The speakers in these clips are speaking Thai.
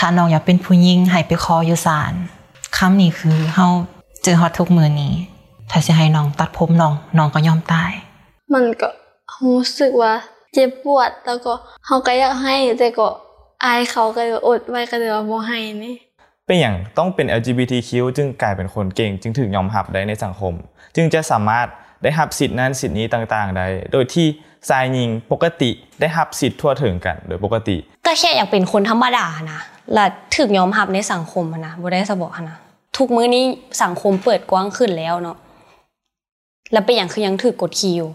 ถ้าน้องอยากเป็นผู้หญิงให้ไปขออยู่ศาลคำนี้คือเฮาเจอฮอดทุกมือนี้ ถ้าสิให้น้องตัดผมน้องน้องก็ยอมตาย มันก็รู้สึกว่าเจ็บปวดแล้วก็เฮาก็อยากให้แต่ก็อายเขาก็เลยอดไว้ก็เลยว่าบ่ให้นี่เป็นอย่างต้องเป็น LGBTQ จึงกลายเป็นคนเก่ง จึงถึงยอมรับได้ในสังคม จึงจะสามารถได้รับสิทธินั้นสิทธินี้ต่างๆได้โดยที่ชายหญิงปกติได้รับสิทธิ์ทั่วถึงกันโดยปกติ ก็แค่อยากเป็นคนธรรมดานะ และถึกยอมรับในสังคมนะบ่ได้สะบอกนะทุกมื้อนี้สังคมเปิดกว้างขึ้นแล้วเนาะแล้วเป็นอย่างคือยังถือกดขี่อยู่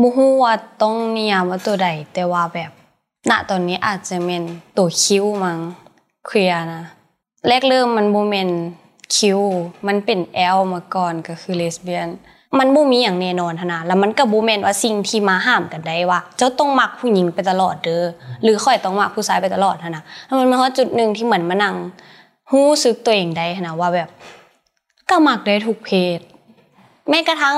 บ่ฮู้ว่าต้องนิยามว่าตัวใดแต่ว่าแบบ ณตอนนี้อาจจะเป็นตัวคิ้วมั้งเคลียนะ แรกเริ่มมันบ่แม่นคิวมันเป็นแอลมาก่อนก็คือเลสเบี้ยนมันบ่มีอย่างแน่นอนหันนะแล้วมันก็บ่แม่นว่าสิ่งที่มาห้ามกันได้ว่า เจ้าต้องมักผู้หญิงไปตลอดเด้อหรือค่อยต้องมักผู้ชายไปตลอดหันนะแล้วมันมาฮอดจุดหนึงที่เหมือนมานั่งรู้สึกตัวเองได้หันนะว่าแบบก็มักได้ทุกเพศแม้กระทั่ง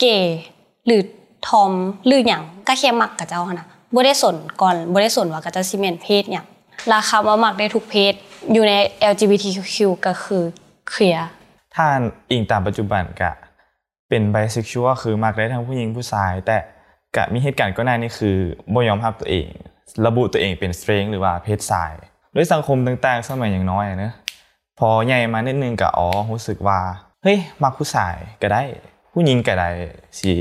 เกย์หรือทอมหรือหยังก็แค่มักกับเจ้าหันนะบ่ได้สนก่อนบ่ได้สนว่าก็จะสิแม่นเพศหยัง ราคาว่ามักได้ทุกเพศอยู่ใน LGBTQ ก็คือเคลียร์ถ้าอิงตามปัจจุบันกะ เป็นไบเซ็กชวลคือมักได้ทั้งผู้หญิงผู้ชาย แต่กะมีเหตุการณ์ก็น่านี่คือบ่ยอมรับตัวเอง ระบุตัวเองเป็นสเตรงหรือว่าเพศชายด้วยสังคมต่างๆ สมัยอย่างน้อยอะเนอะพอใหญ่มานิดนึงก็อ๋อรู้สึกว่าเฮ้ยมักผู้ชายก็ได้ ผู้หญิงก็ได้สิ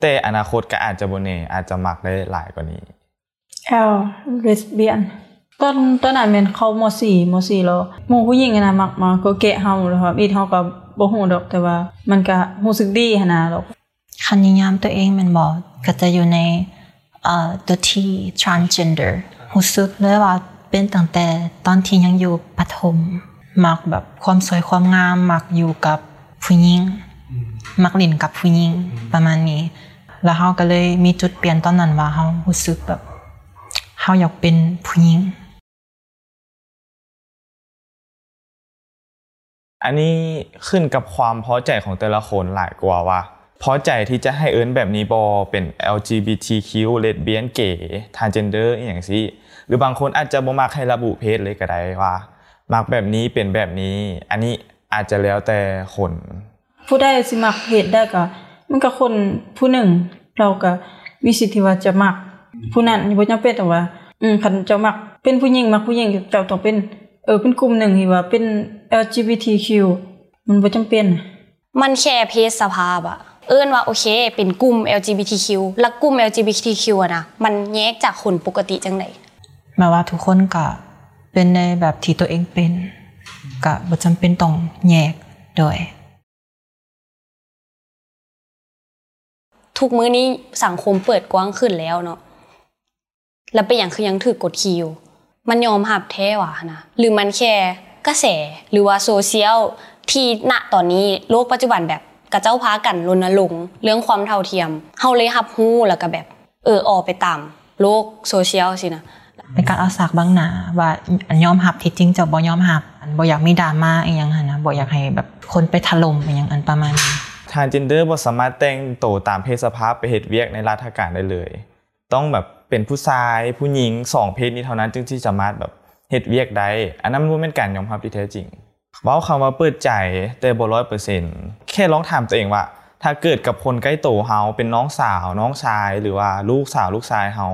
แต่อนาคตก็อาจจะบ่แน่อาจจะมักได้หลายกว่านี้แอลเลสเบียน ตอนตอนนั้นแม่นเข้ามสี่มสี่แล้วหมู่ผู้หญิงอะนะมักมาก็เกะเฮาแล้วครับอีเฮาก็บ่ฮู้ดอกแต่ว่า มันก็รู้สึกดีหันนะดอกคันนิยามตัวเองแมันบอกก็จะอยู่ในเอ่อตัวที่ transgender รู้สึกเลยว่าเป็นตั้งแต่ตอนที่ยังอยู่ปฐมมักแบบความสวยความงามมักอยู่กับผู้หญิงมักเล่นกับผู้หญิงประมาณนี้ แล้วเฮาก็เลยมีจุดเปลี่ยนตอนนั้นว่าเฮารู้สึกแบบเฮาอยากเป็นผู้หญิง อันนี้ขึ้นกับความพอใจของแต่ละคนหลายกว่าว่าพอใจที่จะให้เอิ้นแบบนี้บอเป็น LGBTQ lesbian gay transgender อย่างซี่หรือบางคนอาจจะบ่มักให้ระบุเพศเลยก็ได้ว่า มักแบบนี้เป็นแบบนี้ อันนี้อาจจะแล้วแต่คนผู้ใดสิมักเพศได้ก็มันก็คนผู้หนึ่งเราก็มีสิทธิ์ที่ว่าจะมักผู้นั้นบ่จำเป็นแต่ว่า อืมคันเจ้ามักเป็นผู้หญิงมักผู้หญิงเจ้าต้องเป็นเออเป็นกลุ่มหนึ่งที่ว่าเป็น LGBTQ มันบ่จำเป็น มันแค่เพศสภาพอะเอิ้นว่าโอเค เป็นกลุ่ม LGBTQ แล้วกลุ่ม LGBTQ อะนะมันแยกจากคนปกติจังไดแม้ว่าทุกคนก็เป็นในแบบที่ตัวเองเป็นก็บ่จำเป็นต้องแยกโดยทุกมื้อนี้สังคมเปิดกว้างขึ้นแล้วเนาะแล้วเป็นอย่างคือยังถือกดขี่อยู่มันยอมรับแท้หว่านะหรือมันแค่ กระแสหรือว่าโซเชียลที่ณตอนนี้โลกปัจจุบันแบบกระเจ้าพากันรณรงค์เรื่องความเท่าเทียมเฮาเลยรับรู้แล้วก็แบบ เออออกไปตามโลกโซเชียลสินะในการเอาสากบางหนาว่าอันยอมรับที่จริงจะบ่ยอมรับอันบ่อยากมีดราม่าอีหยังหั่นนะบ่อยากให้แบบคนไปถล่มอีหยังอันประมาณนี้ transgender บ่สามารถแต่งโตวตามเพศสภาพไปเฮ็ดเวียกในราชการได้เลย ต้องแบบเป็นผู้ชายผู้หญิงสองเพศนี้เท่านั้นจึงที่สามารถแบบ เฮ็ดเวียกได้อันนั้นมันบ่แม่นการยอมรับที่แท้จริงเว้าคำว่าเปิดใจแต่บ่100%แค่ลองถามตัวเองว่า ถ้าเกิดกับคนใกล้โตเฮาเป็นน้องสาว น้องชาย หรือว่าลูกสาวลูกชายเฮา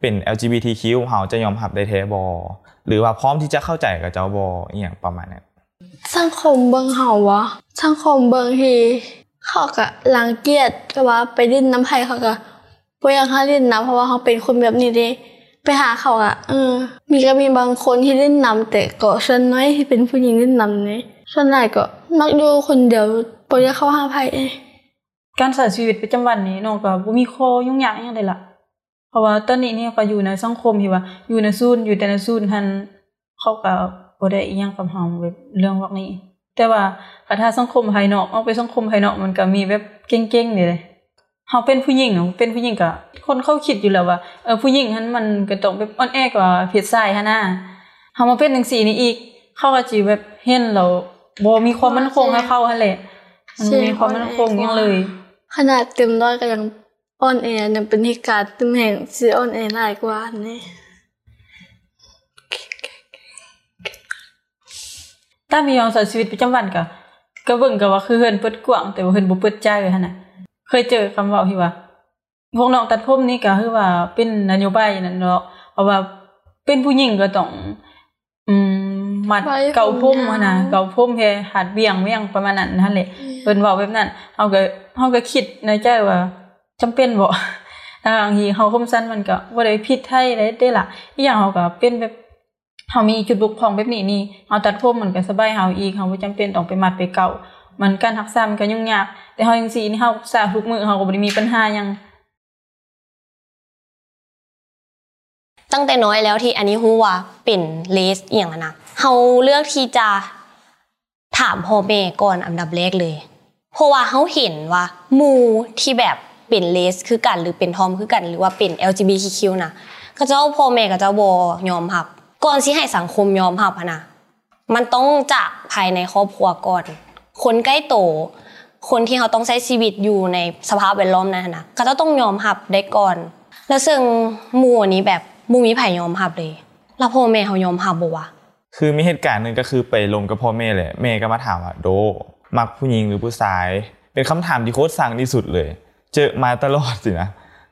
เป็น LGBTQ เฮาจะยอมรับได้แท้บ่หรือว่าพร้อมที่จะเข้าใจกับเจ้าบ่อีหยังประมาณนั้นสังคมเบิงเฮาวะสังคมเบิงที่เขาก็รังเกียจก็ว่าไปดิ้นน้ำไผเขาก็บ่อยากให้ดิ้นน้ำเพราะว่าเขาเป็นคนแบบนี้เด้ ไปหาเขาอะเออ มีก็มีบางคนที่เล่นน้ำแต่ก็ส่วนน้อยที่เป็นผู้หญิงเล่นน้ำนี่ส่วนใหญ่ก็มักอยู่คนเดียวบ่อยเข้าหาไผเองการใช้ชีวิตประจำวันนี้น้องก็บ่มีข้อยุ่งยากอิหยังเลยล่ะ เพราะว่าตอนนี้เนี่ยก็อยู่ในสังคมที่ว่า อยู่ในศูนอยู่แต่ในศูนย์หันเขาก็บ่ได้อีหยังกับเฮาแบบเรื่องพวกนี้ แต่ว่าถ้าสังคมภายนอกเอาไปสังคมภายนอกมันก็มีแบบเก่งๆนี่เลย เฮาเป็นผู้หญิงเนาะเป็นผู้หญิงก็คนเขาคิดอยู่แล้วว่าเออผู้หญิงหันมันก็ต้องแบบอ่อนแอกว่าเพศชายหันน่ะเฮามาเป็นจังซี่นี่อีก เขาก็สิแบบเห็นเราบ่มีความมั่นคงให้เข้าหั่นแหละมันบ่มีความมั่นคงหยังเลย ขนาดเต็มร้อยก็ยังอ่อนแอยังเป็นเหตุการณ์เต็มแห่งสิอ่อนแอหลายกว่านี่ถ้ามียองใช้ชีวิตประจำวันก็ก็เบิ่งก็ว่าคือเฮือนเปิดกว้างแต่ว่าเฮือนบ่เปิดใจหั่นน่ะ เคยเจอคำเว้าที่ว่าพวกน้องตัดผมนี่ก็คือว่าเป็นนโยบายนั่นเนาะเพราะว่าเป็นผู้หญิงก็ต้องอืมมัดเกาผมหั่นน่ะเกาผมแค่หัดเบี่ยงเบี่ยงประมาณนั้นนั่นแหละเพิ่นเว้าแบบนั้นเฮาก็เฮาก็คิดในใจว่าจำเป็นบ่ทางที่เฮาคมสั้นมันก็บ่ได้ผิดไทยได้เด้ล่ะอีหยังเฮาก็เป็นแบบเฮามีจุดบกพร่องแบบนี้นี่เฮาตัดผมมันก็สบายเฮาอีกเฮาบ่จำเป็นต้องไปมัดไปเกา มันการรักษามันก็ยุ่งยากแต่เฮาจังซี่นี่เฮารักษาทุกมื้อเฮาก็บ่ได้มีปัญหาหยังตั้งแต่น้อยแล้วที่อันนี้ฮู้ว่าเป็นเลสอหย่างนั้นะเฮาเลือกที่จะถามพ่อแม่ก่อนอันดับแรกเลย เพราะว่าเฮาเห็นว่าหมู่ที่แบบเป็นเลสคือกันหรือเป็นทอมคือกันหรือว่าเป็น LGBTQ นะก็เจ้าพ่อแม่ก็จะบ่ยอมรับก่อนสิให้สังคมยอมรับนะมันต้องจากภายในครอบครัวก่อน คนใกล้โตคนที่เขาต้องใช้ชีวิตอยู่ในสภาพแวดล้อมนั้นนะก็จะต้องยอมรับได้ก่อน แล้วซึ่งมู่อันนี้แบบบ่มีไผยอมรับเลย แล้วพ่อแม่เขายอมรับบ่วะคือมีเหตุการณ์หนึ่งก็คือไปลงกับพ่อแม่แหละแม่ก็มาถามว่าโด มักผู้หญิงหรือผู้ชาย เป็นคำถามที่โคตรสั่งที่สุดเลย เจอมาตลอดสินะ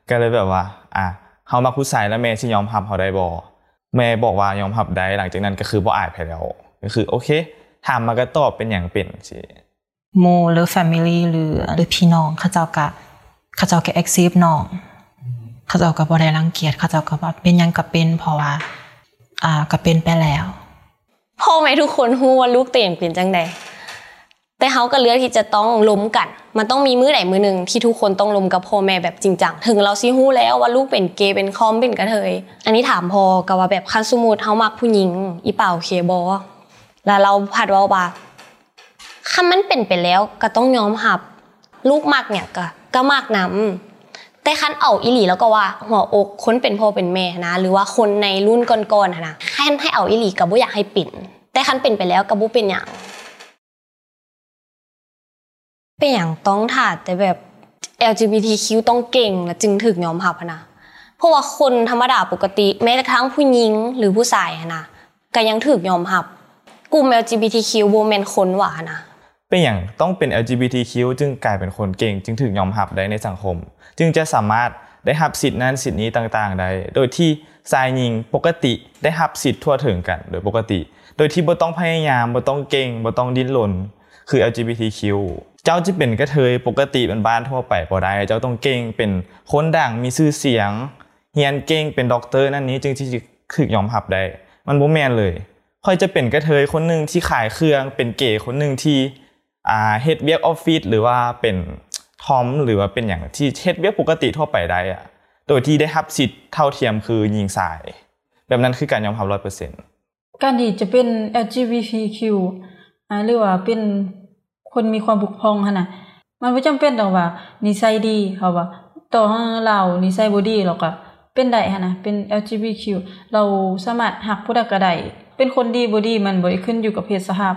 ก็เลยแบบว่า อะเฮามักผู้ชายแล้วแม่สิยอมรับเฮาได้บ่แม่บอกว่ายอมรับได้หลังจากนั้นก็คือบ่อายไผแล้วก็คือโอเค ถามมาก็ตอบเป็นหยังเป็นสิหมู่หรือ family หรือหรือพี่น้องเขาเจ้าก็เขาเจ้าก็ accept น้องเขาเจ้าก็บ่ได้รังเกียจเขาเจ้าก็ว่าเป็นหยังก็เป็นเพราะว่า อ่าก็เป็นไปแล้วพ่อแม่ทุกคนฮู้ว่าลูกตัวเองเป็นจังใดแต่เขาก็เลือกที่จะต้องล้มกัน มันต้องมีมื้อใดมื้อหนึ่งที่ทุกคนต้องล้มกับพ่อแม่แบบจริงจัง ถึงเราสิฮู้แล้วว่าลูกเป็นเกย์เป็นคอมเป็นกระเทย อันนี้ถามพอก็ว่าแบบคันสมมุติเฮามักผู้หญิง อีเป่าเคบ่ แล้วเราพัดว่าว่าคำมันเป็นไปแล้วก็ต้องยอมรับ ลูกมักเนี่ยก็ก็มักนํแต่คันเอาอีหลีแล้วก็ว่าหัวอกคนเป็นพ่อเป็นแม่นะ หรือว่าคนในรุ่นก่อนๆนะนะให้ให้เอาอีหลีก็บ่อยากให้ปิ่นแต่คันเป็นไปแล้วก็บ่เป็นหยังเป็นอย่างต้องถาดแต่แบบ LGBTQ ต้องเก่งและจึงถึกยอมรับนะเพราะว่าคนธรรมดาปกติแม้กระทั่งผู้หญิงหรือผู้ชายนะก็ยังถึกยอมรับ กลุ่ม LGBTQ บ่แมนคนหวานะเป็นอย่างต้องเป็น LGBTQ จึงกลายเป็นคนเก่ง จึงถึงยอมรับได้ในสังคม จึงจะสามารถได้รับสิทธินั้นสิทธินี้ต่างๆ ได้ โดยที่ชายหญิงปกติได้รับสิทธิ์ทั่วถึงกัน โดยปกติ โดยที่บ่ต้องพยายามบ่ต้องเก่งบ่ต้องดิ้นรนคือ LGBTQ เจ้าจะเป็นกระเทยปกติเป็นบ้านทั่วไปบ่ได้ เจ้าต้องเก่งเป็นคนดังมีชื่อเสียงเรียนเก่งเป็นด็อกเตอร์นั่นนี้จึงที่ถึกยอมรับได้ มันบ่แม่นเลย ค่อยจะเป็นกระเทยคนหนึ่งที่ขายเครื่อง เป็นเก๋คนหนึ่งที่อ่าเฮดเวียกออฟฟิศหรือว่าเป็นทอมหรือว่าเป็นอย่างที่เฮ็ดเวียกปกติทั่วไปได้อะโดยที่ได้รับสิทธิ์เท่าเทียมคือหญิงชาย แบบนั้นคือการยอมรับ100%การที่จะเป็น LGBTQ หรือว่าเป็นคนมีความบุกพองหั่นน่ะมันบ่จำเป็นต้องว่านิสัยดีเขาว่าต่อเรานิสัยบ่ดีเราก็เป็นได้หั่นน่ะเป็น LGBTQ เราสามารถรักผู้ใดก็ได้ เป็นคนดีบ่ดีมันบ่ได้ขึ้นอยู่กับเพศสภาพ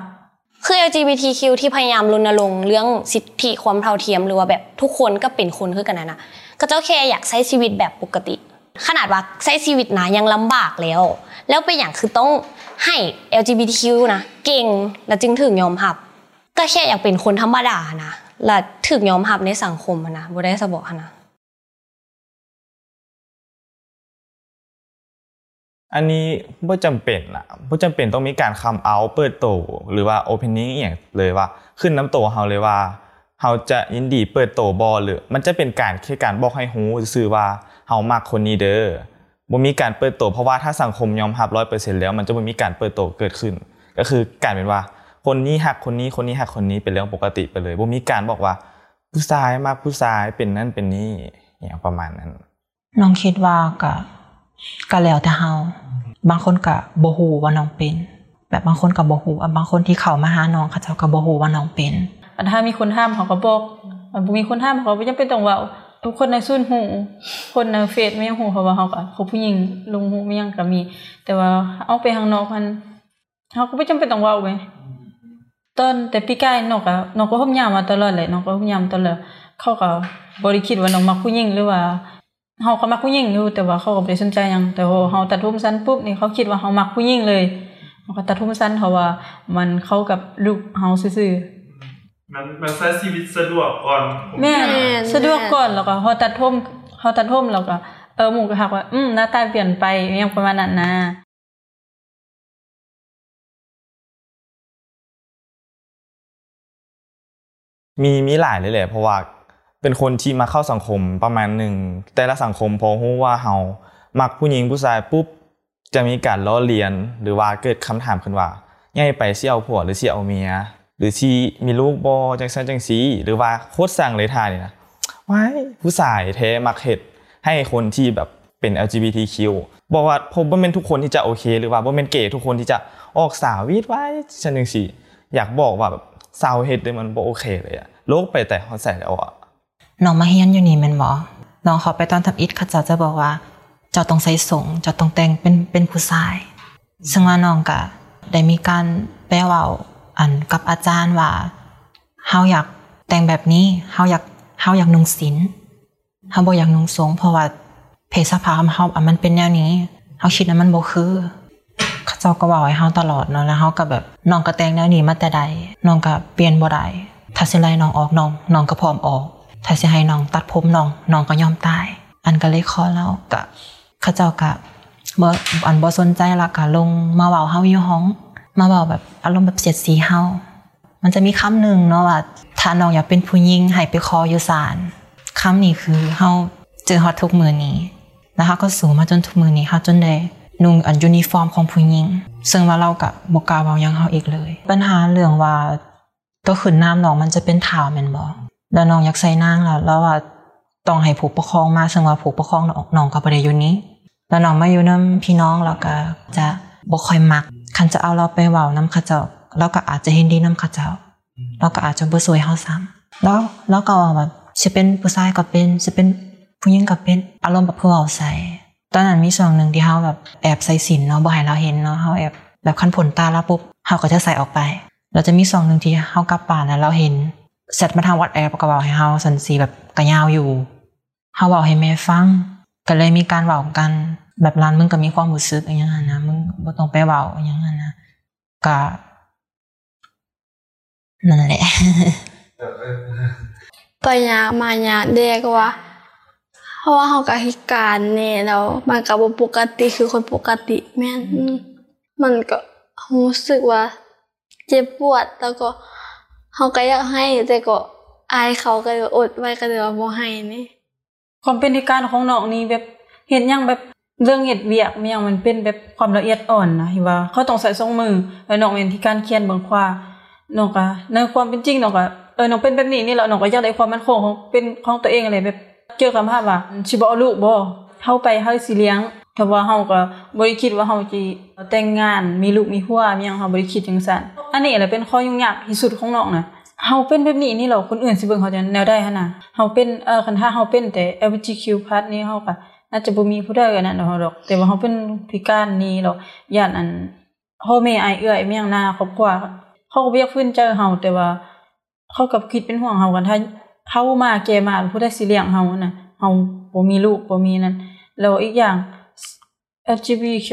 คือ LGBTQ ที่พยายามรณรงค์เรื่องสิทธิความเท่าเทียมหรือว่าแบบทุกคนก็เป็นคนคือกันนั่นนะก็เจ้าแค่อยากใช้ชีวิตแบบปกติ ขนาดว่าใช้ชีวิตนะยังลำบากแล้ว แล้วไปอย่างคือต้องให้ LGBTQ นะเก่งแล้วจึงถึงยอมรับ ก็แค่อยากเป็นคนธรรมดานะและถึงยอมรับในสังคมนะบ่ได้สะบอกนะ อันนี้บ่จำเป็นล่ะบ่จำเป็นต้องมีการคัมเอาเปิดโตหรือว่าโอเพนนิ่งอย่างเลยว่า ขึ้นน้ำโตเฮาเลยว่าเฮาจะยินดีเปิดโตบ่หรือ มันจะเป็นการแค่การบอกให้ฮู้ซื่อว่าเฮามักคนนี้เด้อบ่มีการเปิดโตเพราะว่าถ้าสังคมยอมรับ100%แล้ว มันจะบ่มีการเปิดโตเกิดขึ้น ก็คือการเป็นว่า คนนี้ฮักคนนี้คนนี้ฮักคนนี้เป็นเรื่องปกติไปเลยบ่มีการบอกว่า ผู้ชายมักผู้ชายเป็นนั่นเป็นนี่อย่างประมาณนั้นน้องคิดว่าก็ ก็แล้วแต่เฮาบางคนก็บ่ฮู้ว่าน้องเป็น แบบบางคนก็บ่ฮู้อะบางคนที่เขามาหาน้องเขาเจ้าก็บ่ฮู้ว่าน้องเป็นอันถ้ามีคนห้ามเขาก็บอกมีคนห้ามเขาบ่จำเป็นต้องว้าทุกคนในซุนหู คนในเฟซไม่ยังหูเพราะว่าเขาก็เขาผู้หญิงลงหูไม่ยังก็มี แต่ว่าเอาไปข้างนอกมันเขาก็บ่จำเป็นต้องว้าเว้ตอนแต่ปีกายน้องก็น้องก็พยายามมาตลอดเลยน้องก็พยายามตลอดเขาก็บ่ได้คิดว่าน้องมักผู้หญิงหรือว่า เฮาก็มักผู้หญิงอยู่แต่ว่าเขาก็บ่ได้สนใจหยังแต่ว่าเฮาตัดผมสั้นปุ๊บนี่เขาคิดว่าเฮามักผู้หญิงเลยเฮาก็ตัดผมสั้นเพราะว่ามันเข้ากับลุคเฮาซื่อๆมันมันใช้ชีวิตสะดวกก่อนผมแม่แม่นสะดวกก่อนแล้วก็พอตัดผมพอตัดผมแล้วก็เออหมู่ก็ทักว่าอืมหน้าตาเปลี่ยนไปอหยังประมาณนั้นนะมีมีหลายเลยแหละเพราะว่า เป็นคนที่มาเข้าสังคมประมาณหนึ่งแต่ละสังคมพอรู้ว่าเฮามักผู้หญิงผู้ชายปุ๊บจะมีการล้อเลียนหรือว่าเกิดคำถามขึ้นว่าใหญ่ไปเสิเอาผัวหรือเสิเอาเมีย หรือที่มีลูกบ่จังซั่นจังซีหรือว่าโคตรสั่งเลยท่านี่นะว้ายผู้ชายแท้มักเฮ็ดให้คนที่แบบเป็น LGBTQ บอกว่าผมบ่แม่นทุกคนที่จะโอเค หรือว่าบ่แม่นเกย์ทุกคนที่จะออกสาววีดไว้ฉันจังซี่อยากบอกว่าแบบสาวเฮ็ดเนี่ยมันบ่โอเคเลยอะโลกไปแต่ฮอดใส่แล้วอะ น้องมาเฮียนอยู่นี่แม่นบ่น้องเขาไปตอนทำอิฐเขาเจ้าจะบอกว่า เจ้าต้องใส่สงเจ้าต้องแต่งเป็นเป็นผู้ชาย ซึ่งว่าน้องก็ได้มีการแปลว้าอันกับอาจารย์ว่าเฮาอยากแต่งแบบนี้เฮาอยากเฮาอยากนุ่งศีลเฮาบ่อยากนุ่งสงเพราะว่าเพศสภาพเฮาอะมันเป็นแนวนี้เฮาคิดว่ามันบ่คือเขาเจ้าก็เว้าให้เฮาตลอดเนาะแล้วเฮาก็แบบน้องก็แต่งแนวนี้มาแต่ใดน้องก็เปลี่ยนบ่ได้ถ้าสิไล่น้องออกน้องน้องก็พร้อมออก ถ้าสิให้น้องตัดผมน้องน้องก็ยอมตาย อันก็เลยขอแล้วก็เขาเจ้าก็บ่อันบ่สนใจและก็ลงมาเว้าเฮาอยู่ห้อง มาเว้าแบบอารมณ์แบบเสียดสีเฮามันจะมีคำหนึ่งเนาะว่าถ้าน้องอยากเป็นผู้หญิงให้ไปขออยู่ศาลคำนี้คือเฮาเจอฮอดทุกมื้อนี้แล้วเขาก็สู้มาจนทุกมือนี้เขาจนได้นุ่งอันยูนิฟอร์มของผู้หญิงซึ่งว่าเรากับบกล้าเว้าหยังเขาอีกเลย ปัญหาเรื่องว่าตัวขืนน้ำน้องมันจะเป็นถาวแม่นบ่ แล้วน้องอยากใส่นางแล้วแล้วว่าต้องให้ผู้ปกครองมาซึ่งว่าผู้ปกครองน้องน้องก็บ่ได้อยู่นี้ แล้วน้องมาอยู่นํพี่น้องแล้วก็จะบ่ค่อยมัก คันจะเอาเราไปเว้านํเขาเจ้าเราก็อาจจะเห็นดีนํเขาเจ้าเราก็อาจจะบ่สวยเฮาซ้ำแล้วแล้วก็แบบสิเป็นผู้ชายก็เป็นสิเป็นผู้หญิงก็เป็นอารมณ์แบบเพื่อเอาใส่ตอนนั้นมีช่วงหนึ่งที่เฮาแบบแอบใส่สินเนาะบ่ให้เราเห็นเนาะเฮาแอบแบบคันผลตาแล้วปุ๊บเฮาก็จะใส่ออกไปแล้วจะมีช่วงหนึ่งที่เฮากลับบ้านแล้วเราเห็น เสร็จมาทางวัดแอร์ก็เว้าให้เฮาสันสีแบบกระยาวอยู่เฮาเว้าให้แม่ฟัง ก็เลยมีการเว้ากัน แบบร้านมึงก็มีความรู้สึกอย่างนั้นนะมึงบ่ต้องไปเว้าอย่างนั้นนะก็นั่นแหละไปยากมายากเด็กว่าเพราะว่าเขาก็พิการแน่แล้วมันก็บ่ปกติคือคนปกติแม่นมันก็รู้สึกว่า เจ็บปวดแล้วก็ เขาก็อยากให้แต่ก็อายเขาก็เลยอดไว้ก็เลยว่าบ่ให้นี่ความเป็นที่การของน้องนี่แบบเห็นยังแบบเรื่องเฮ็ดเวียกมียังมันเป็นแบบความละเอียดอ่อนนะที่ว่าเขาต้องใส่สองมือแล้วน้องเป็นที่การเขียนเบิ่งขวาน้องก็ในความเป็นจริงน้องก็เออน้องเป็นแบบนี้นี่แหละน้องก็อยากได้ความมั่นคงของเป็นของตัวเองอะไรแบบเจอคำภาพว่าสิบ่เอาลูกบ่เฮาไปเฮาสิเลี้ยง แต่ว่าเฮาก็บ่ได้คิดว่าเฮาสิแต่งงานมีลูกมีผัวมีหยังเฮาบ่ได้คิดจังซั่นอันนี้แหละเป็นข้อยุ่งยากที่สุดของน้องนะเฮาเป็นแบบนี้นี่หรอคนอื่นสิเบิ่งเขาจะแนวได้หั่นน่ะเฮาเป็นเอ่อคันถ้าเฮาเป็นแต่ LGBTQ+ นี่เฮาก็น่าจะบ่มีผู้ใดอันนั้นดอกดอกแต่ว่าเฮาเป็นพิการนี่หรอกย่านอันพ่อแม่อายเอื้อยมีหยังหน้าครอบครัวเขาก็บ่อยากฟื้นเจอเฮาแต่ว่าเขาก็คิดเป็นห่วงเฮากันถ้าเฮามาแก่มาผู้ใดสิเลี้ยงเฮาน่ะเฮาบ่มีลูกบ่มีนั่นแล้วอีกอย่าง LGBTQ+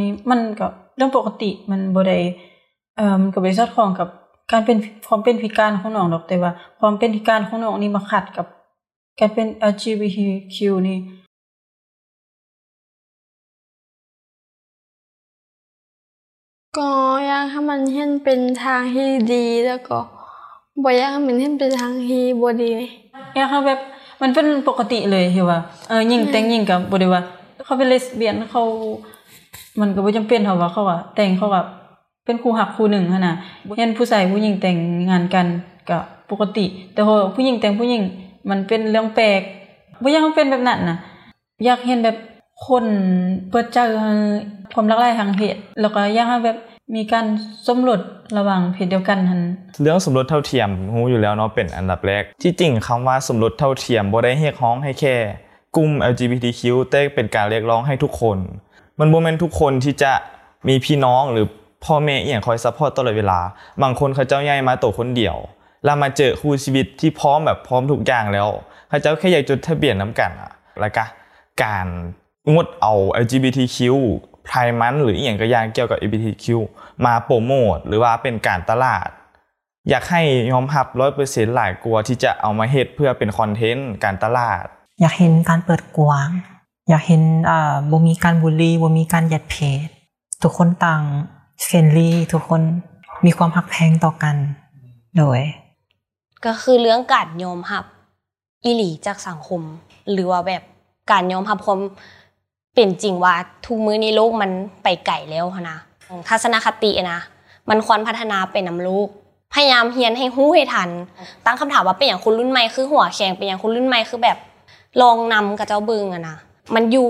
นี่มันก็เรื่องปกติมันบ่ได้เอ่อมันก็บ่ได้สอดคล้องกับการเป็นความเป็นพิการของน้องดอกแต่ว่า ความเป็นพิการของน้องนี่มาขัดกับการเป็น LGBTQ นี่ก็อยากให้มันเห็นเป็นทางที่ดีแล้วก็บ่อยากให้มันเห็นเป็นทางที่บ่ดีอยากให้แบบมันเป็นปกติเลยที่ว่าเออหญิงแต่งหญิงก็บ่ได้ว่า เขาเป็นเลสเบี้ยนเขา มันก็บ่จำเป็นเท่าว่าเขาว่าแต่งเขาว่าเป็นคู่หักคู่หนึ่งหั่นน่ะเห็นผู้ชายผู้หญิงแต่งงานกันก็ปกติ แต่พอผู้หญิงแต่งผู้หญิงมันเป็นเรื่องแปลกบ่อยากให้มันเป็นแบบนั้นน่ะ อยากเห็นแบบคนเปิดใจความหลากหลายทางเพศแล้วก็อยากให้แบบมีการสมรสระหว่างเพศเดียวกันหั่นเรื่องสมรสเท่าเทียมรู้อยู่แล้วเนาะเป็นอันดับแรก ที่จริงคำว่าสมรสเท่าเทียมบ่ได้เรียกร้องให้แค่ กลุ่ม LGBTQ แต่เป็นการเรียกร้องให้ทุกคน มันบ่แม่นทุกคนที่จะมีพี่น้องหรือพ่อแม่อีหยังคอยซัพพอร์ตตลอดเวลา บางคนเขาเจ้าใหญ่มาตัวคนเดียวแล้วมาเจอคู่ชีวิตที่พร้อมแบบพร้อมทุกอย่างแล้วเขาเจ้าแค่อยากจดทะเบียนน้ำกันอะแล้วก็การงดเอา LGBTQ ไพรมันหรืออีหยังก็อย่างเกี่ยวกับ LGBTQ มาโปรโมทหรือว่าเป็นการตลาด อยากให้ยอมรับร้อยเปอร์เซ็นต์หลายกลัวที่จะเอามาเฮ็ดเพื่อเป็นคอนเทนต์การตลาด อยากเห็นการเปิดกว้าง อยากเห็นอ่าบ่มีการบูลลี่บ่มีการหยัดเพศทุกคนต่างเฟรนลี่ทุกคนมีความหักแพงต่อกันโดย ก็คือเรื่องการยอมรับอีหลีจากสังคม หรือว่าแบบการยอมรับความเป็นจริงว่าทุกมื้อนี้โลกมันไปไกลแล้วนะทัศนคตินะมันควรพัฒนาไปนำลูก พยายามเฮียนให้ฮู้ให้ทัน ตั้งคำถามว่าเป็นอย่างคนรุ่นใหม่คือหัวแข็งเป็นอย่างคนรุ่นใหม่คือแบบ ลองนำกับเจ้าเบิงอะนะมันอยู่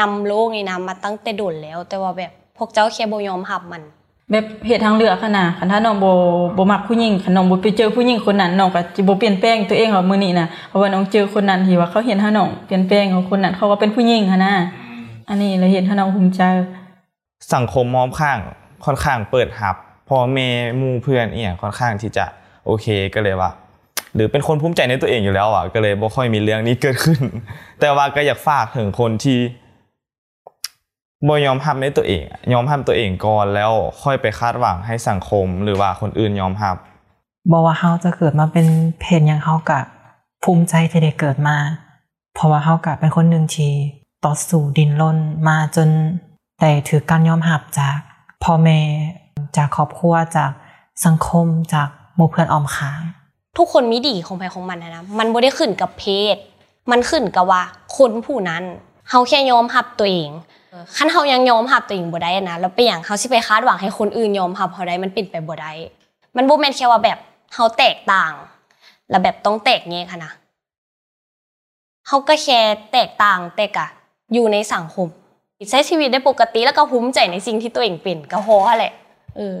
นำโลกนี่นะมาตั้งแต่โดนแล้ว แต่ว่าแบบพวกเจ้าแค่บ่ยอมรับมัน แบบเหตุทางเลือกขนาดคันถ้าน้องบ่บ่มักผู้หญิงคันน้องบ่ไปเจอผู้หญิงคนนั้นน้องก็สิบ่เปลี่ยนแปลงตัวเองว่ามื้อนี้นะเพราะว่าน้องเจอคนนั้นที่ว่าเขาเห็นถ้าน้องเปลี่ยนแปลงของคนนั้นเขาก็เป็นผู้หญิงหันนะอันนี้เลยเห็นถ้าน้องภูมิใจสังคมมอมข้างค่อนข้างเปิดหับพ่อแม่หมู่เพื่อนอีหยังค่อนข้างที่จะโอเคก็เลยว่า หรือเป็นคนภูมิใจในตัวเองอยู่แล้วอะก็เลยบ่ค่อยมีเรื่องนี้เกิดขึ้น แต่ว่าก็อยากฝากถึงคนที่บ่ยอมรับในตัวเอง ยอมรับตัวเองก่อนแล้วค่อยไปคาดหวังให้สังคม หรือว่าคนอื่นยอมรับบอกว่าเฮาจะเกิดมาเป็นเพศหยังเฮากะภูมิใจที่ได้เกิดมา เพราะว่าเฮากะเป็นคนหนึ่งที่ต่อสู้ดินรนมาจนได้ถือการยอมรับจากพ่อแม่จากครอบครัวจากสังคมจากหมู่เพื่อนออมข้าง ทุกคนมีดีของใครของมันนะนะมันบ่ได้ขึ้นกับเพศ มันขึ้นกับว่าคนผู้นั้นเฮาแค่ยอมรับตัวเองคันเฮายังยอมรับตัวเองบ่ได้นะแล้วไปอย่างเฮาสิไปคาดหวังให้คนอื่นยอมรับเฮาได้มันเป็นไปบ่ได้มันบ่แม่นแค่ว่าแบบเฮาแตกต่าง แล้วแบบต้องแตกแยกค่ะนะเฮาก็แค่แตกต่างแต่กะอยู่ในสังคมใช้ชีวิตได้ปกติแล้วก็ภูมิใจในสิ่งที่ตัวเองเป็นก็พอแหละเออ